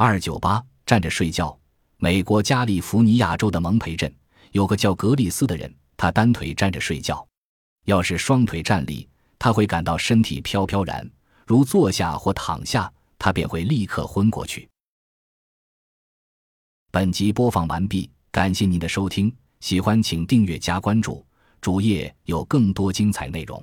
二九八站着睡觉。美国加利福尼亚州的蒙培镇有个叫格里斯的人，他单腿站着睡觉。要是双腿站立，他会感到身体飘飘然；如坐下或躺下，他便会立刻昏过去。本集播放完毕，感谢您的收听，喜欢请订阅加关注，主页有更多精彩内容。